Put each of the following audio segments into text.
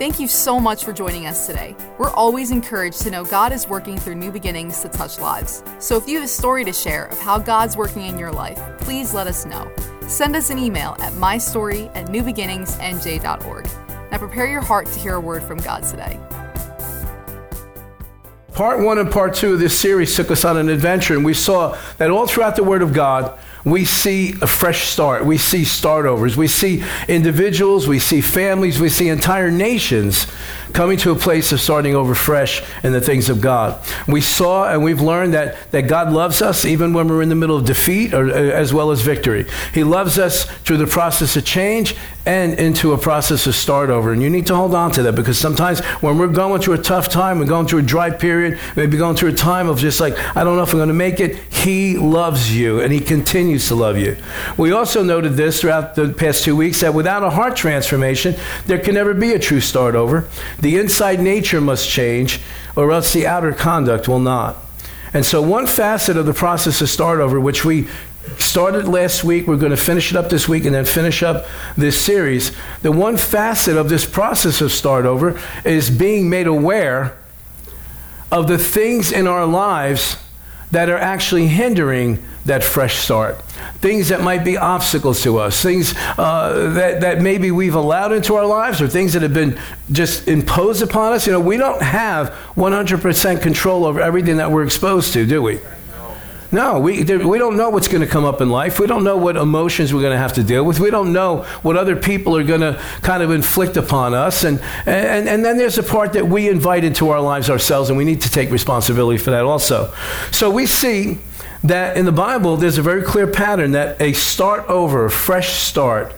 Thank you so much for joining us today. We're always encouraged to know God is working through new beginnings to touch lives. So if you have a story to share of how God's working in your life, please let us know. Send us an email at mystory at newbeginningsnj.org. Now prepare your heart to hear a word from God today. Part one and part two of this series took us on an adventure, and we saw that all throughout the Word of God, we see a fresh start. We see start overs. We see individuals, we see families, we see entire nations coming to a place of starting over fresh in the things of God. We saw and we've learned that, that God loves us even when we're in the middle of defeat or, uh, as well as victory. He loves us through the process of change and into a process of start over. And you need to hold on to that because sometimes when we're going through a tough time, we're going through a dry period, maybe going through a time of just like, I don't know if I'm going to make it, He loves you and He continues to love you. We also noted this throughout the past two weeks that without a heart transformation, there can never be a true start over. The inside nature must change, or else the outer conduct will not. And so, one facet of the process of start over, which we started last week, we're going to finish it up this week and then finish up this series. The one facet of this process of start over is being made aware of the things in our lives that are actually hindering that fresh start. Things that might be obstacles to us, things uh, that, that maybe we've allowed into our lives, or things that have been just imposed upon us. You know, we don't have 100% control over everything that we're exposed to, do we? No, we, we don't know what's going to come up in life. We don't know what emotions we're going to have to deal with. We don't know what other people are going to kind of inflict upon us. And, and, and then there's a part that we invite into our lives ourselves, and we need to take responsibility for that also. So we see that in the Bible, there's a very clear pattern that a start over, a fresh start,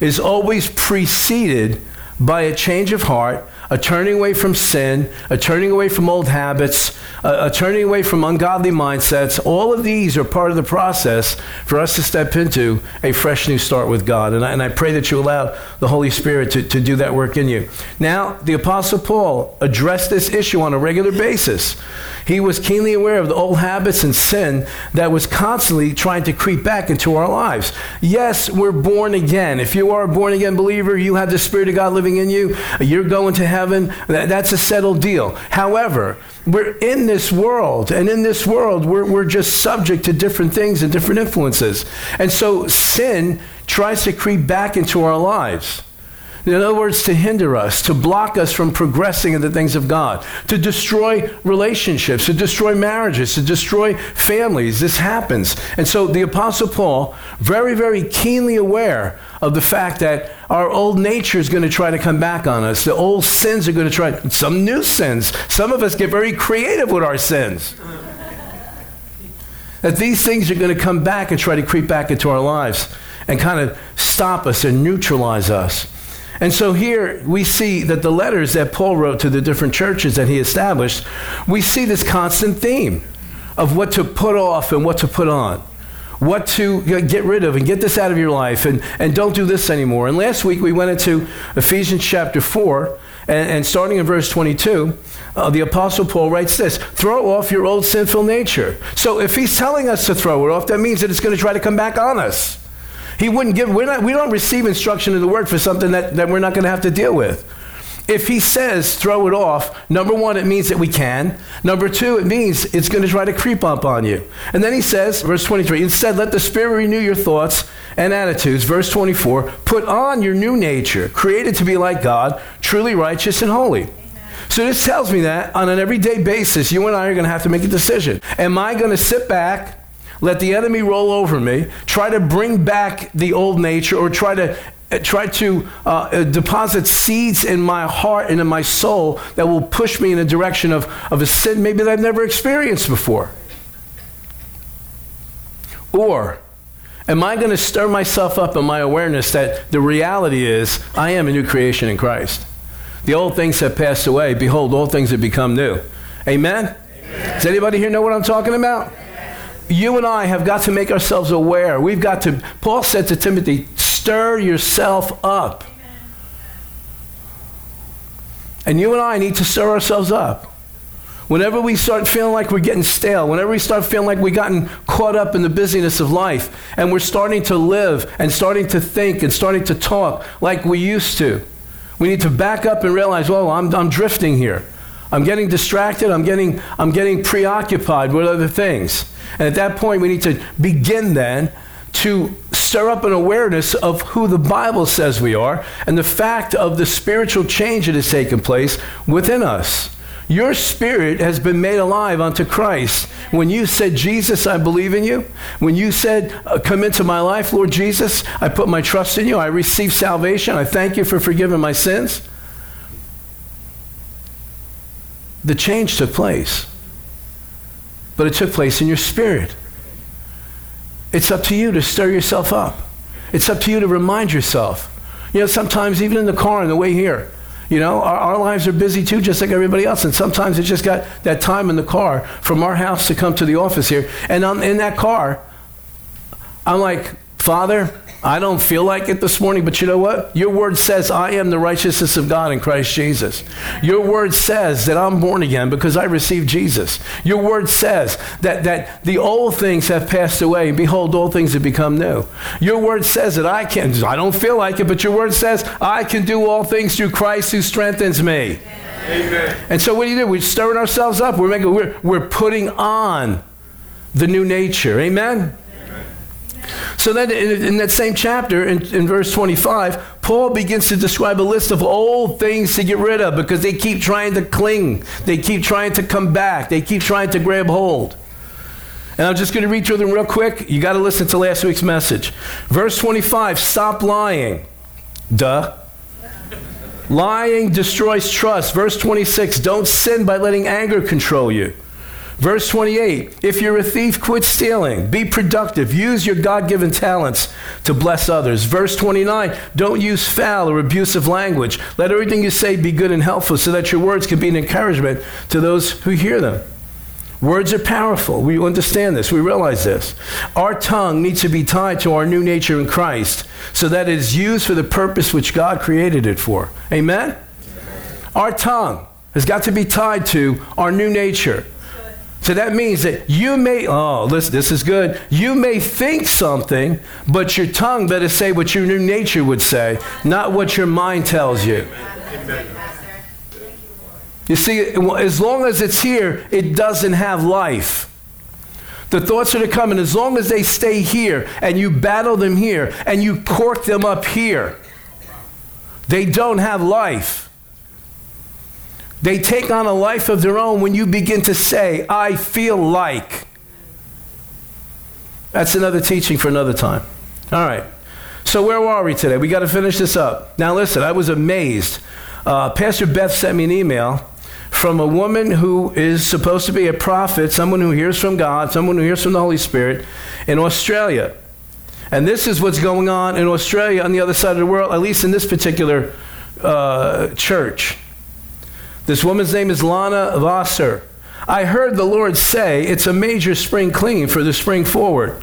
is always preceded by a change of heart a turning away from sin, a turning away from old habits, a, a, turning away from ungodly mindsets. All of these are part of the process for us to step into a fresh new start with God. And I, and I pray that you allow the Holy Spirit to, to do that work in you. Now, the Apostle Paul addressed this issue on a regular basis. He was keenly aware of the old habits and sin that was constantly trying to creep back into our lives. Yes, we're born again. If you are a born again believer, you have the Spirit of God living in you, you're going to heaven. That's a settled deal. However, we're in this world, and in this world, we're, we're just subject to different things and different influences. And so sin tries to creep back into our lives. In other words, to hinder us, to block us from progressing in the things of God, to destroy relationships, to destroy marriages, to destroy families. This happens. And so the Apostle Paul, very, very keenly aware of the fact that our old nature is going to try to come back on us. The old sins are going to try, some new sins. Some of us get very creative with our sins. that these things are going to come back and try to creep back into our lives and kind of stop us and neutralize us. And so here we see that the letters that Paul wrote to the different churches that he established, we see this constant theme of what to put off and what to put on. What to get rid of and get this out of your life and, and don't do this anymore. And last week we went into Ephesians chapter 4, and, and starting in verse 22, uh, the Apostle Paul writes this Throw off your old sinful nature. So if he's telling us to throw it off, that means that it's going to try to come back on us. He wouldn't give, we're not, we don't receive instruction in the word for something that, that we're not going to have to deal with. If he says throw it off, number one, it means that we can. Number two, it means it's going to try to creep up on you. And then he says, verse 23, instead, let the Spirit renew your thoughts and attitudes. Verse 24, put on your new nature, created to be like God, truly righteous and holy. So this tells me that on an everyday basis, you and I are going to have to make a decision. Am I going to sit back let the enemy roll over me, try to bring back the old nature, or try to uh, try to uh, uh, deposit seeds in my heart and in my soul that will push me in a direction of, of a sin maybe that I've never experienced before. Or am I going to stir myself up in my awareness that the reality is I am a new creation in Christ? The old things have passed away. Behold, all things have become new. Amen? Amen. Does anybody here know what I'm talking about? You and I have got to make ourselves aware. We've got to, Paul said to Timothy, stir yourself up. And you and I need to stir ourselves up. Whenever we start feeling like we're getting stale, whenever we start feeling like we've gotten caught up in the busyness of life, and we're starting to live and starting to think and starting to talk like we used to, We need to back up and realize, well, I'm, I'm drifting here. I'm getting distracted. I'm getting, I'm getting preoccupied with other things. And at that point, we need to begin then to stir up an awareness of who the Bible says we are and the fact of the spiritual change that has taken place within us. Your spirit has been made alive unto Christ. When you said, Jesus, I believe in you, when you said, uh, Come into my life, Lord Jesus, I put my trust in you, I receive salvation, I thank you for forgiving my sins, the change took place. But it took place in your spirit. It's up to you to stir yourself up. It's up to you to remind yourself. You know, sometimes even in the car on the way here, you know, our, our, lives are busy too, just like everybody else. And sometimes it's just got that time in the car from our house to come to the office here. And I'm in that car, I'm like, Father, I don't feel like it this morning, but you know what? Your word says I am the righteousness of God in Christ Jesus. Your word says that I'm born again because I received Jesus. Your word says that, that the old things have passed away, and behold, all things have become new. Your word says that I can, I don't feel like it, but your word says I can do all things through Christ who strengthens me. Amen. And so what do you do? We're stirring ourselves up. We're, making, we're, we're putting on the new nature. Amen? So then, in, that same chapter, in, in verse 25, Paul begins to describe a list of old things to get rid of because they keep trying to cling, they keep trying to come back, they keep trying to grab hold. And I'm just going to read through them real quick. You got to listen to last week's message. Verse 25 stop lying. Duh. Lying destroys trust. Verse 26 don't sin by letting anger control you. Verse 28 If you're a thief, quit stealing. Be productive. Use your God given talents to bless others. Verse 29 Don't use foul or abusive language. Let everything you say be good and helpful so that your words can be an encouragement to those who hear them. Words are powerful. We understand this. We realize this. Our tongue needs to be tied to our new nature in Christ so that it is used for the purpose which God created it for. Amen? Our tongue has got to be tied to our new nature. So that means that you may, oh, listen, this is good. You may think something, but your tongue better say what your new nature would say, not what your mind tells you. You see, as long as it's here, it doesn't have life. The thoughts that are coming, as long as they stay here and you battle them here and you cork them up here, they don't have life. They take on a life of their own when you begin to say, I feel like. That's another teaching for another time. All right. So, where are we today? We got to finish this up. Now, listen, I was amazed. Uh, Pastor Beth sent me an email from a woman who is supposed to be a prophet, someone who hears from God, someone who hears from the Holy Spirit in Australia. And this is what's going on in Australia on the other side of the world, at least in this particular uh, church. This woman's name is Lana Vawser. I heard the Lord say it's a major spring clean for the spring forward.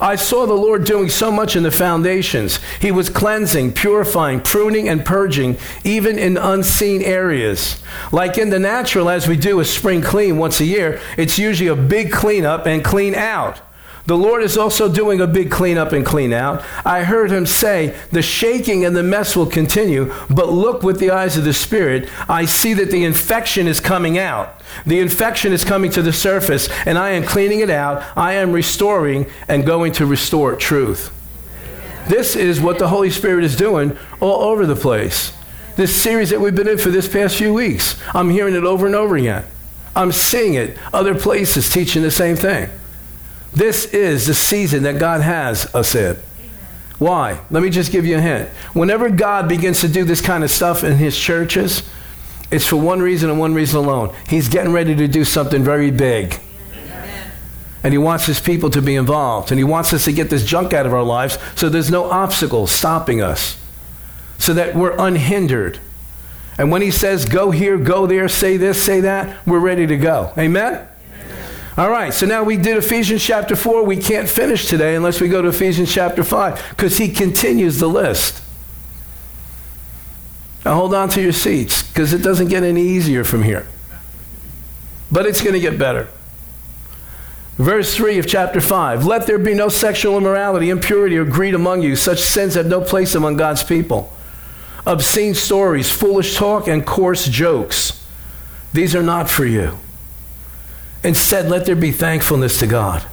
I saw the Lord doing so much in the foundations. He was cleansing, purifying, pruning, and purging, even in unseen areas. Like in the natural, as we do a spring clean once a year, it's usually a big cleanup and clean out. The Lord is also doing a big cleanup and clean out. I heard him say, The shaking and the mess will continue, but look with the eyes of the Spirit. I see that the infection is coming out. The infection is coming to the surface, and I am cleaning it out. I am restoring and going to restore truth. This is what the Holy Spirit is doing all over the place. This series that we've been in for this past few weeks, I'm hearing it over and over again. I'm seeing it other places teaching the same thing. This is the season that God has us in. Why? Let me just give you a hint. Whenever God begins to do this kind of stuff in his churches, it's for one reason and one reason alone. He's getting ready to do something very big. And he wants his people to be involved. And he wants us to get this junk out of our lives so there's no obstacles stopping us. So that we're unhindered. And when he says, go here, go there, say this, say that, we're ready to go. Amen? All right, so now we did Ephesians chapter 4. We can't finish today unless we go to Ephesians chapter 5 because he continues the list. Now hold on to your seats because it doesn't get any easier from here. But it's going to get better. Verse 3 of chapter 5 Let there be no sexual immorality, impurity, or greed among you. Such sins have no place among God's people. obscene stories, foolish talk, and coarse jokes. These are not for you. Instead, let there be thankfulness to God.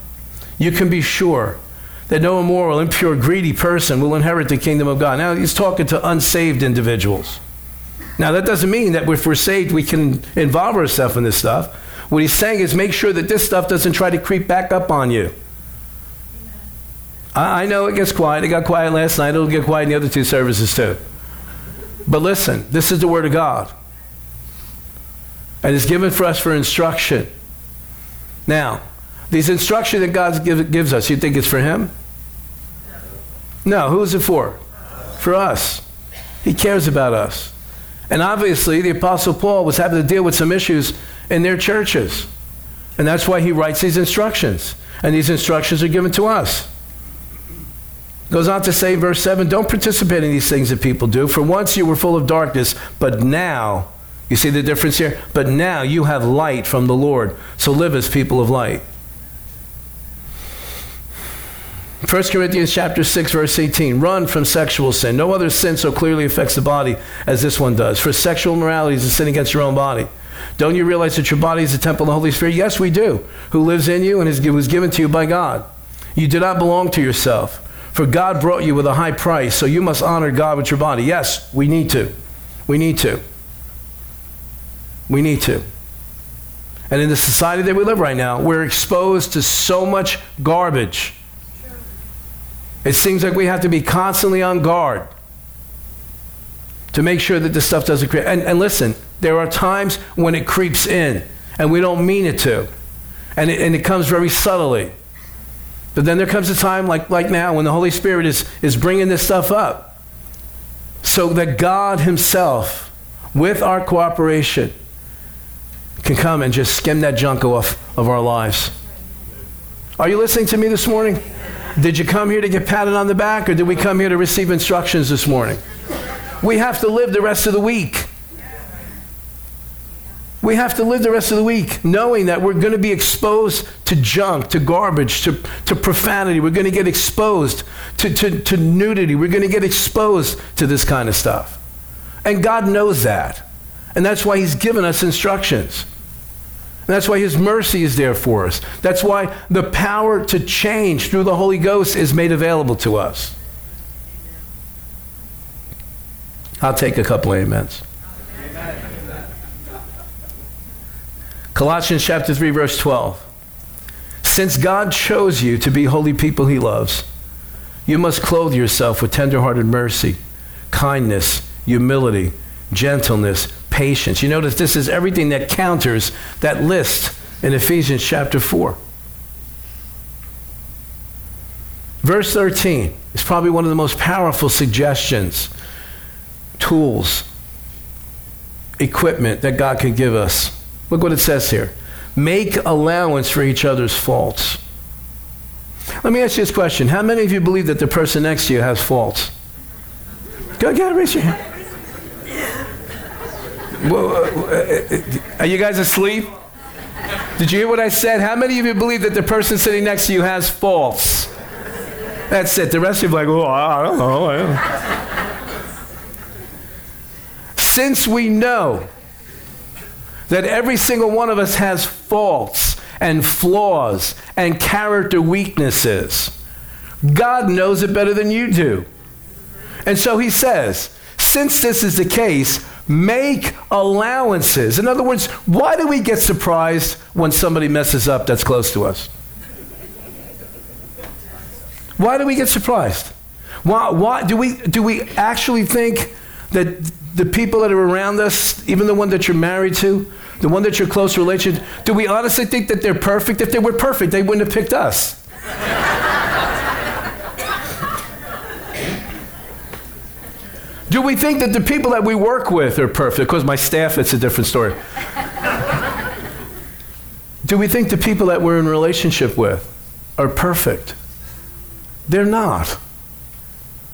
You can be sure that no immoral, impure, greedy person will inherit the kingdom of God. Now, he's talking to unsaved individuals. Now, that doesn't mean that if we're saved, we can involve ourselves in this stuff. What he's saying is make sure that this stuff doesn't try to creep back up on you. I, I know it gets quiet. It got quiet last night. It'll get quiet in the other two services too. But listen, this is the Word of God. And it's given for us for instruction. Now, these instructions that God give, gives us, you think it's for Him? No, who is it for? For us. He cares about us. And obviously, the Apostle Paul was having to deal with some issues in their churches. And that's why he writes these instructions. And these instructions are given to us. Goes on to say, verse 7 Don't participate in these things that people do. For once you were full of darkness, but now, you see the difference here? But now you have light from the Lord. So live as people of light. 1 Corinthians chapter 6 verse 18 run from sexual sin no other sin so clearly affects the body as this one does for sexual immorality is a sin against your own body don't you realize that your body is a temple of the Holy Spirit yes we do who lives in you and is, was given to you by God you do not belong to yourself for God brought you with a high price, so you must honor God with your body. Yes, we need to. We need to. We need to. And in the society that we live right now, we're exposed to so much garbage. It seems like we have to be constantly on guard to make sure that this stuff doesn't creep. And, and listen, there are times when it creeps in, and we don't mean it to. And it, and it comes very subtly. But then there comes a time like, like now when the Holy Spirit is, is bringing this stuff up so that God Himself, with our cooperation, can come and just skim that junk off of our lives. Are you listening to me this morning? Did you come here to get patted on the back or did we come here to receive instructions this morning? We have to live the rest of the week. We have to live the rest of the week knowing that we're going to be exposed to junk, to garbage, to, to profanity. We're going to get exposed to, to, to nudity. We're going to get exposed to this kind of stuff. And God knows that. And that's why He's given us instructions. That's why His mercy is there for us. That's why the power to change through the Holy Ghost is made available to us. I'll take a couple of amens. Colossians chapter 3 verse 12. Since God chose you to be holy people he loves, you must clothe yourself with tenderhearted mercy, kindness, humility, gentleness, patience. You notice this is everything that counters that list in Ephesians chapter 4. Verse 13 is probably one of the most powerful suggestions, tools, equipment that God can give us Look what it says here make allowance for each other's faults. Let me ask you this question How many of you believe that the person next to you has faults? Go ahead, raise your hand. Uh, uh, are you guys asleep? Did you hear what I said? How many of you believe that the person sitting next to you has faults? That's it. The rest of you are like, oh, I don't know. I don't know. Since we know that every single one of us has faults and flaws and character weaknesses. God knows it better than you do. And so he says, since this is the case, make allowances. In other words, why do we get surprised when somebody messes up that's close to us? Why do we get surprised? Why, why do, we, do we actually think that the people that are around us, even the one that you're married to, the one that you're close relationship, do we honestly think that they're perfect? If they were perfect, they wouldn't have picked us. Do we think that the people that we work with are perfect? Because my staff, it's a different story. do we think the people that we're in relationship with are perfect? They're not.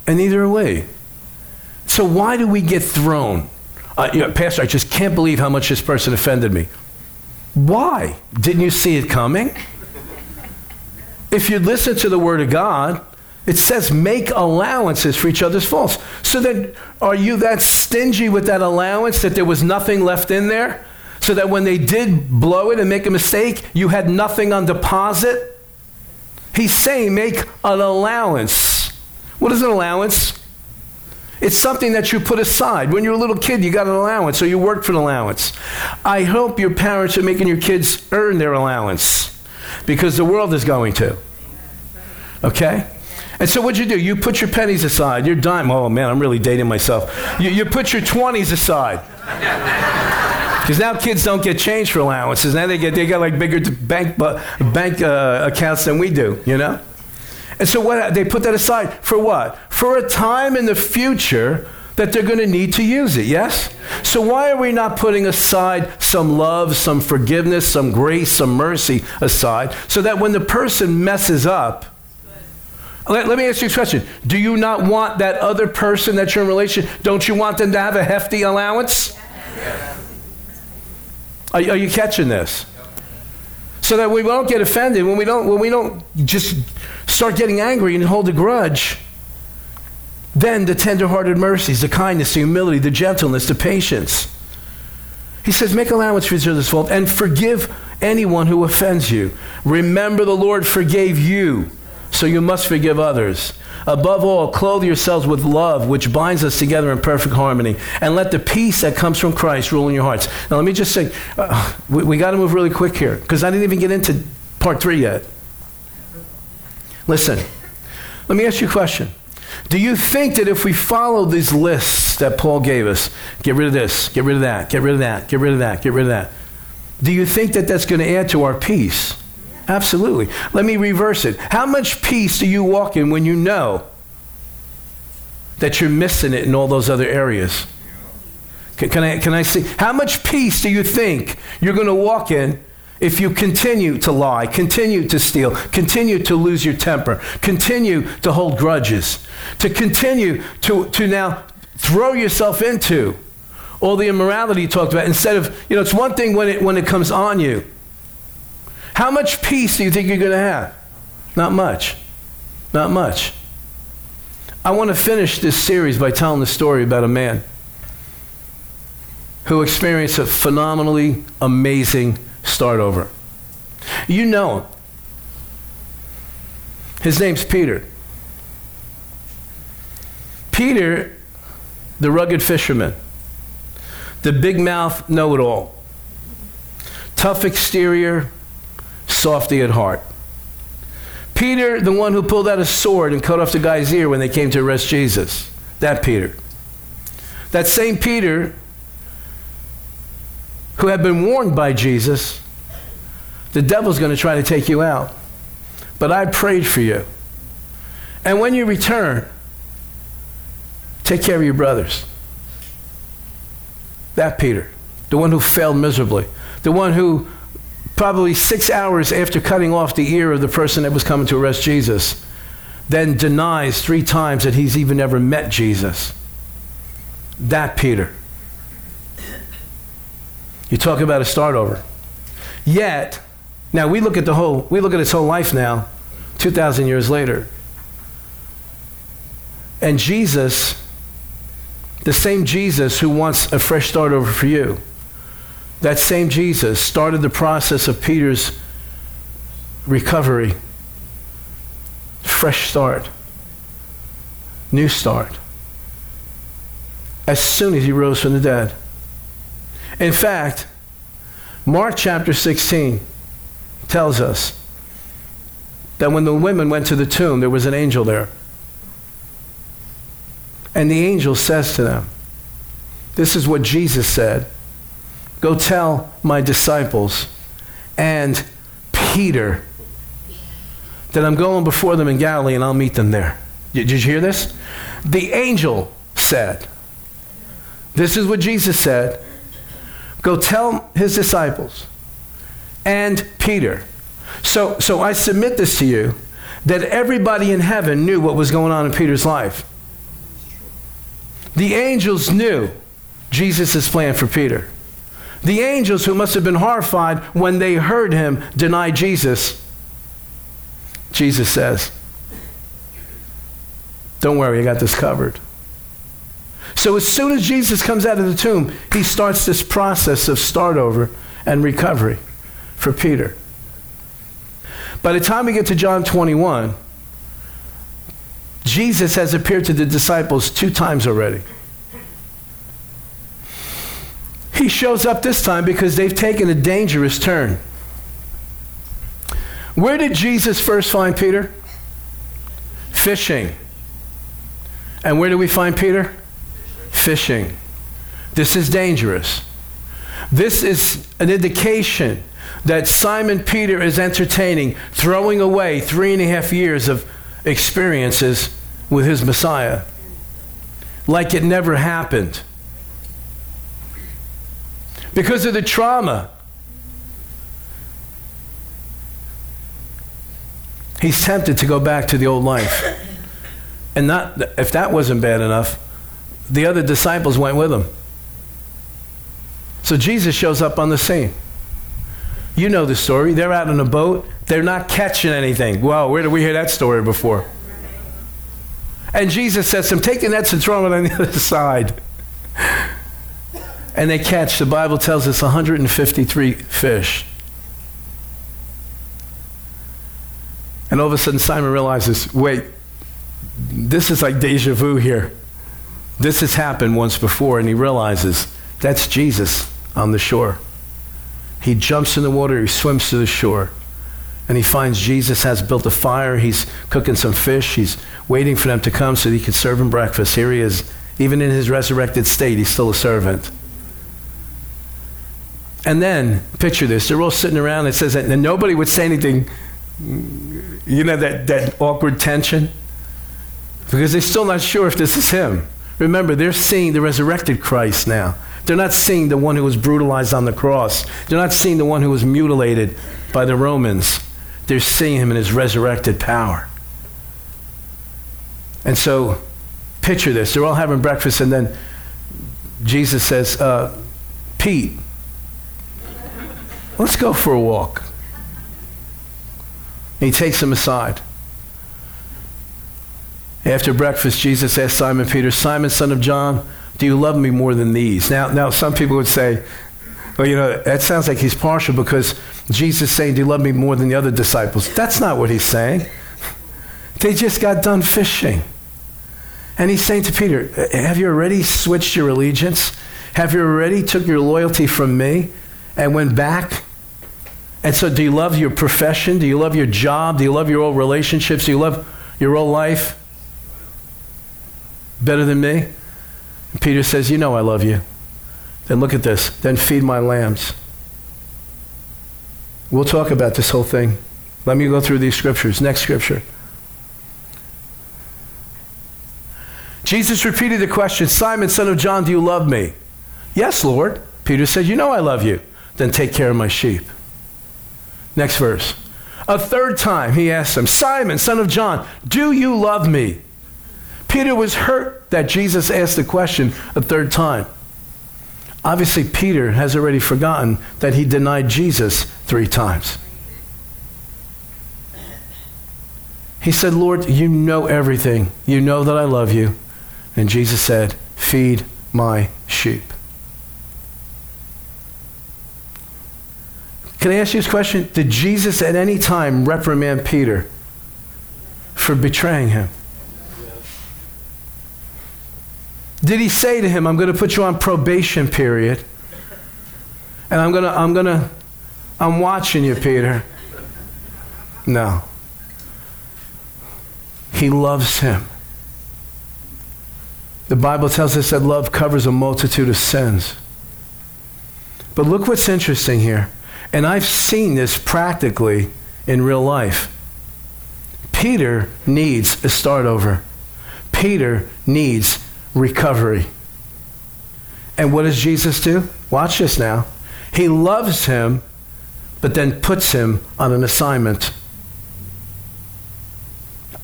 And neither are we. So why do we get thrown? Uh, you know, Pastor, I just can't believe how much this person offended me. Why? Didn't you see it coming? If you listen to the Word of God, It says make allowances for each other's faults. So then, are you that stingy with that allowance that there was nothing left in there? So that when they did blow it and make a mistake, you had nothing on deposit? He's saying make an allowance. What is an allowance? It's something that you put aside. When you're a little kid, you got an allowance, or you worked for an allowance. I hope your parents are making your kids earn their allowance because the world is going to. Okay? And so what'd you do? You put your pennies aside, your dime. Oh man, I'm really dating myself. You, you put your 20s aside. Because now kids don't get change for allowances. Now they get they got like bigger bank bank uh, accounts than we do. You know. And so what they put that aside for what? For a time in the future that they're going to need to use it, yes? So why are we not putting aside some love, some forgiveness, some grace, some mercy aside so that when the person messes up, let, let, me ask you a question. Do you not want that other person that you're in relation, don't you want them to have a hefty allowance? Are, are you catching this? So that we don't get offended, when we don't, when we don't just start getting angry and hold a grudge, then the tenderhearted mercies, the kindness, the humility, the gentleness, the patience. He says, make allowance for each other's fault and forgive anyone who offends you. Remember, the Lord forgave you, so you must forgive others. Above all, clothe yourselves with love, which binds us together in perfect harmony. And let the peace that comes from Christ rule in your hearts. Now, let me just say, uh, we, we got to move really quick here, because I didn't even get into part three yet. Listen, let me ask you a question. Do you think that if we follow these lists that Paul gave us, get rid of this, get rid of that, get rid of that, get rid of that, get rid of that, do you think that that's going to add to our peace? Absolutely. Let me reverse it. How much peace do you walk in when you know that you're missing it in all those other areas? Can, can I, can I see? How much peace do you think you're going to walk in if you continue to lie, continue to steal, continue to lose your temper, continue to hold grudges, to continue to, to now throw yourself into all the immorality you talked about instead of, you know, it's one thing when it, when it comes on you. How much peace do you think you're going to have? Not much. Not much. I want to finish this series by telling the story about a man who experienced a phenomenally amazing start over. You know him. His name's Peter. Peter, the rugged fisherman, the big mouth know it all, tough exterior, softy at heart. Peter, the one who pulled out a sword and cut off the guy's ear when they came to arrest Jesus. That Peter. That same Peter who had been warned by Jesus, the devil's going to try to take you out. But I prayed for you. And when you return, take care of your brothers. That Peter, the one who failed miserably, the one who probably six hours after cutting off the ear of the person that was coming to arrest Jesus, then denies three times that he's even ever met Jesus. That Peter. You talk about a start over. Yet, now we look at the whole, we look at his whole life now, 2,000 years later. And Jesus, the same Jesus who wants a fresh start over for you, that same Jesus started the process of Peter's recovery, fresh start, new start, as soon as he rose from the dead. In fact, Mark chapter 16 tells us that when the women went to the tomb, there was an angel there. And the angel says to them, This is what Jesus said Go tell my disciples and Peter that I'm going before them in Galilee and I'll meet them there. Did you hear this? The angel said, This is what Jesus said. Go tell his disciples and Peter. So, so I submit this to you that everybody in heaven knew what was going on in Peter's life. The angels knew Jesus' plan for Peter. The angels who must have been horrified when they heard him deny Jesus, Jesus says, Don't worry, I got this covered. So as soon as Jesus comes out of the tomb, he starts this process of start over and recovery for Peter. By the time we get to John 21, Jesus has appeared to the disciples two times already. He shows up this time because they've taken a dangerous turn. Where did Jesus first find Peter? Fishing. And where do we find Peter? Fishing. This is dangerous. This is an indication that Simon Peter is entertaining, throwing away three and a half years of experiences with his Messiah like it never happened. Because of the trauma, he's tempted to go back to the old life. And not if that wasn't bad enough, the other disciples went with him. So Jesus shows up on the scene. You know the story. They're out in a boat. They're not catching anything. Wow, where did we hear that story before? And Jesus says to them, Take the nets and throw them on the other side. And they catch, the Bible tells us, 153 fish. And all of a sudden, Simon realizes wait, this is like deja vu here. This has happened once before, and he realizes that's Jesus on the shore. He jumps in the water, he swims to the shore, and he finds Jesus has built a fire. He's cooking some fish. He's waiting for them to come so that he could serve him breakfast. Here he is. Even in his resurrected state, he's still a servant. And then, picture this they're all sitting around. It says that and nobody would say anything, you know, that, that awkward tension, because they're still not sure if this is him. Remember, they're seeing the resurrected Christ now. They're not seeing the one who was brutalized on the cross. They're not seeing the one who was mutilated by the Romans. They're seeing him in his resurrected power. And so, picture this. They're all having breakfast, and then Jesus says, uh, Pete, let's go for a walk. And he takes him aside. After breakfast, Jesus asked Simon Peter, Simon, son of John, do you love me more than these? Now, now some people would say, well, you know, that sounds like he's partial because Jesus is saying, Do you love me more than the other disciples? That's not what he's saying. They just got done fishing. And he's saying to Peter, Have you already switched your allegiance? Have you already took your loyalty from me and went back? And so, do you love your profession? Do you love your job? Do you love your old relationships? Do you love your old life better than me? And Peter says, You know I love you. Then look at this. Then feed my lambs. We'll talk about this whole thing. Let me go through these scriptures. Next scripture. Jesus repeated the question Simon, son of John, do you love me? Yes, Lord. Peter said, You know I love you. Then take care of my sheep. Next verse. A third time he asked him, Simon, son of John, do you love me? Peter was hurt that Jesus asked the question a third time. Obviously, Peter has already forgotten that he denied Jesus three times. He said, Lord, you know everything. You know that I love you. And Jesus said, Feed my sheep. Can I ask you this question? Did Jesus at any time reprimand Peter for betraying him? Did he say to him, I'm going to put you on probation period? And I'm going to, I'm going to, I'm watching you, Peter. No. He loves him. The Bible tells us that love covers a multitude of sins. But look what's interesting here. And I've seen this practically in real life. Peter needs a start over. Peter needs recovery. And what does Jesus do? Watch this now. He loves him, but then puts him on an assignment.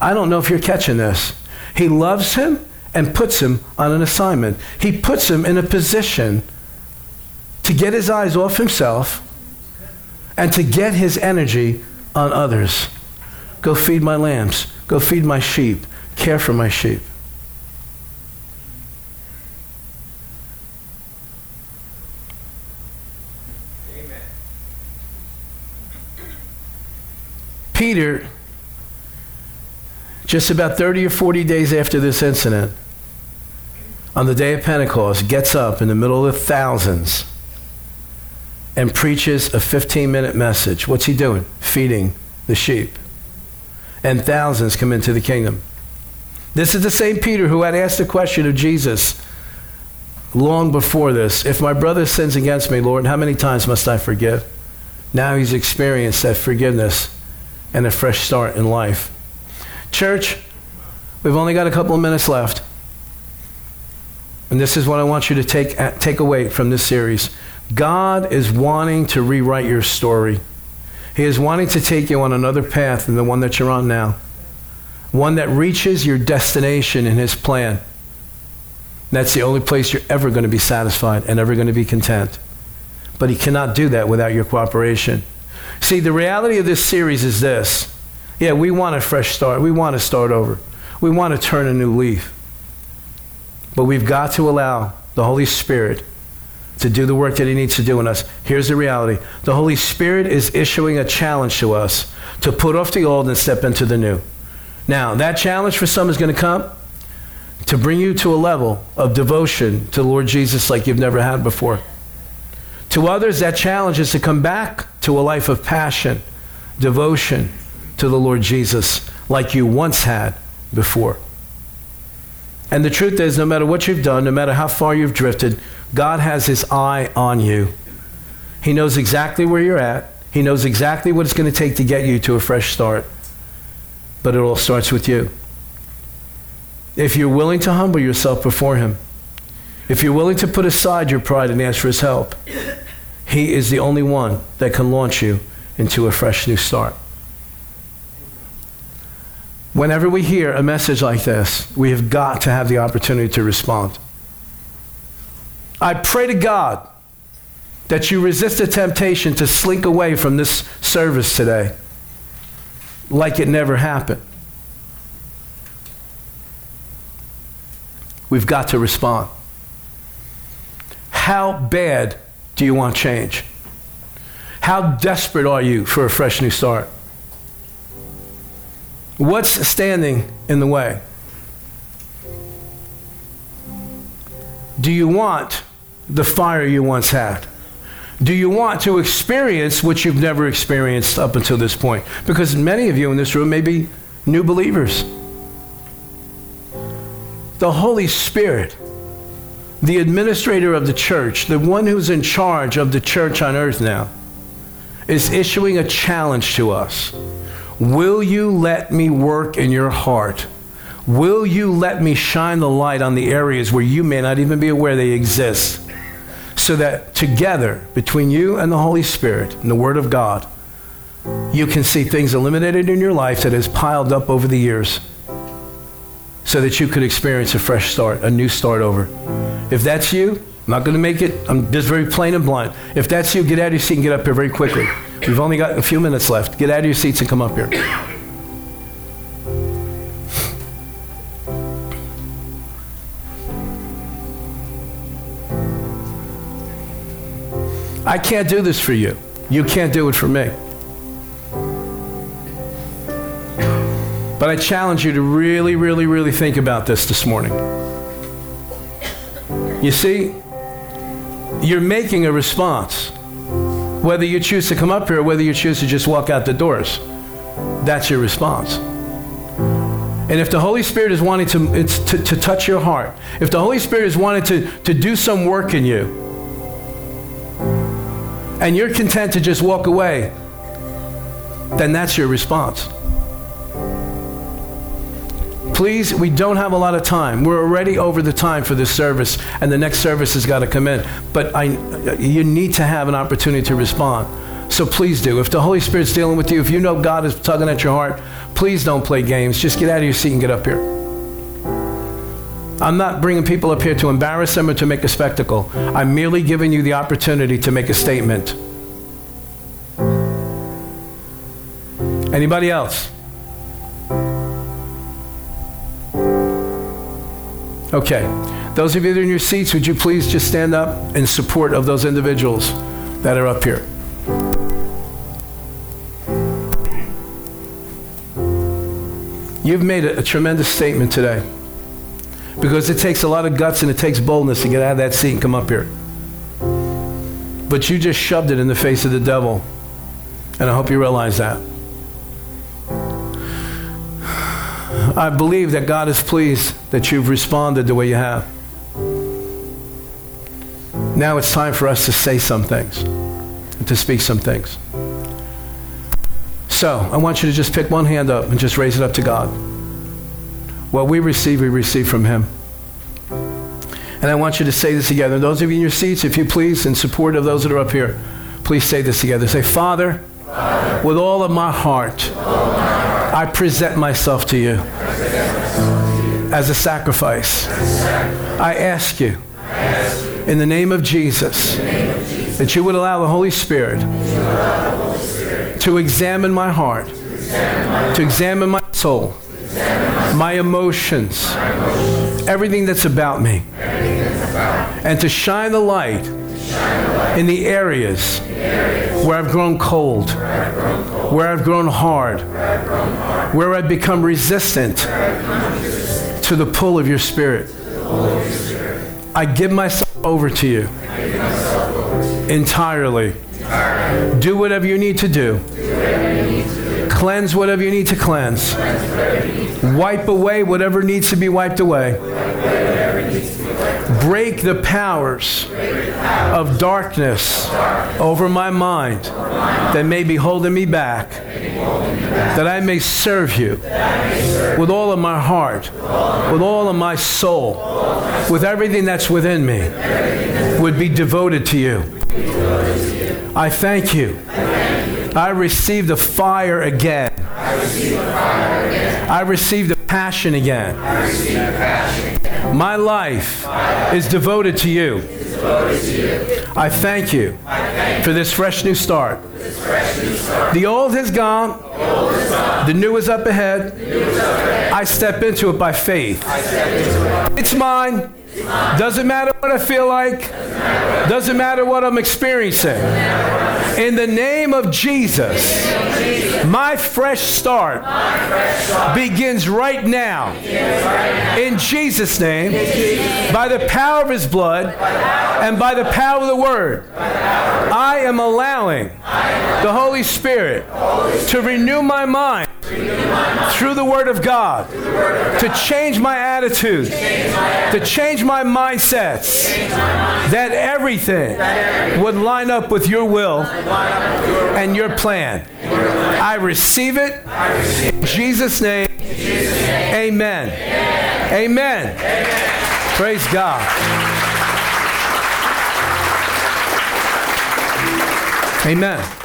I don't know if you're catching this. He loves him and puts him on an assignment. He puts him in a position to get his eyes off himself and to get his energy on others. Go feed my lambs. Go feed my sheep. care for my sheep. Amen. Peter, just about 30 or 40 days after this incident, on the day of Pentecost, gets up in the middle of the thousands and preaches a 15 minute message. What's he doing? Feeding the sheep. And thousands come into the kingdom. This is the same Peter who had asked the question of Jesus long before this If my brother sins against me, Lord, how many times must I forgive? Now he's experienced that forgiveness and a fresh start in life. Church, we've only got a couple of minutes left. And this is what I want you to take, take away from this series. God is wanting to rewrite your story. He is wanting to take you on another path than the one that you're on now, one that reaches your destination in His plan. That's the only place you're ever going to be satisfied and ever going to be content. But He cannot do that without your cooperation. See, the reality of this series is this. Yeah, we want a fresh start. We want to start over. We want to turn a new leaf. But we've got to allow the Holy Spirit to do the work that He needs to do in us. Here's the reality the Holy Spirit is issuing a challenge to us to put off the old and step into the new. Now, that challenge for some is going to come to bring you to a level of devotion to the Lord Jesus like you've never had before. To others, that challenge is to come back to a life of passion, devotion to the Lord Jesus like you once had before. And the truth is, no matter what you've done, no matter how far you've drifted, God has his eye on you. He knows exactly where you're at. He knows exactly what it's going to take to get you to a fresh start. But it all starts with you. If you're willing to humble yourself before him, if you're willing to put aside your pride and ask for his help, he is the only one that can launch you into a fresh new start. Whenever we hear a message like this, we have got to have the opportunity to respond. I pray to God that you resist the temptation to slink away from this service today like it never happened. We've got to respond. How bad do you want change? How desperate are you for a fresh new start? What's standing in the way? Do you want the fire you once had? Do you want to experience what you've never experienced up until this point? Because many of you in this room may be new believers. The Holy Spirit the administrator of the church, the one who's in charge of the church on earth now, is issuing a challenge to us. Will you let me work in your heart? Will you let me shine the light on the areas where you may not even be aware they exist? So that together, between you and the Holy Spirit and the Word of God, you can see things eliminated in your life that has piled up over the years so that you could experience a fresh start, a new start over. If that's you, I'm not going to make it, I'm just very plain and blunt. If that's you, get out of your seat and get up here very quickly. We've only got a few minutes left. Get out of your seats and come up here. I can't do this for you. You can't do it for me. But I challenge you to really, really, really think about this this morning. You see, you're making a response. Whether you choose to come up here or whether you choose to just walk out the doors, that's your response. And if the Holy Spirit is wanting to, to, to touch your heart, if the Holy Spirit is wanting to, to do some work in you, and you're content to just walk away, then that's your response. Please, we don't have a lot of time. We're already over the time for this service, and the next service has got to come in. But I, you need to have an opportunity to respond. So please do. If the Holy Spirit's dealing with you, if you know God is tugging at your heart, please don't play games. Just get out of your seat and get up here. I'm not bringing people up here to embarrass them or to make a spectacle. I'm merely giving you the opportunity to make a statement. Anybody else? Okay. Those of you that are in your seats, would you please just stand up in support of those individuals that are up here? You've made a, a tremendous statement today because it takes a lot of guts and it takes boldness to get out of that seat and come up here. But you just shoved it in the face of the devil. And I hope you realize that. I believe that God is pleased that you've responded the way you have. Now it's time for us to say some things, to speak some things. So I want you to just pick one hand up and just raise it up to God. What we receive, we receive from Him. And I want you to say this together. Those of you in your seats, if you please, in support of those that are up here, please say this together. Say, Father, Father with all of my heart, of my heart I, present myself to you, as a sacrifice. I ask you, in the name of Jesus, that you would allow the Holy Spirit, to examine my heart, to examine my soul, my emotions, everything that's about me, and to shine the light in the areas where I've grown cold, where I've grown hard, where I've become resistant to the pull of your Spirit. I give myself over to you entirely. Do whatever you need to do. Cleanse whatever you need to cleanse. Wipe away whatever needs to be wiped away. Break the powers of darkness over my mind that may be holding me back, that I may serve you with all of my heart, with all of my soul, with everything that's within me, would be devoted to you. I thank you. I receive the fire again. I receive the passion again. My life is devoted to you. I thank you for this fresh new start. The old has gone, the new is up ahead. I step into it by faith. It's mine. Doesn't matter what I feel like. Doesn't matter what I'm experiencing. In the name of Jesus, my fresh start begins right now. In Jesus' name, by the power of His blood and by the power of the Word, I am allowing the Holy Spirit to renew my mind through the Word of God, to change my attitude, to change my mindsets, that everything would line up with your will and your plan. I receive it in Jesus' name. Amen. Amen. Praise God. Amen.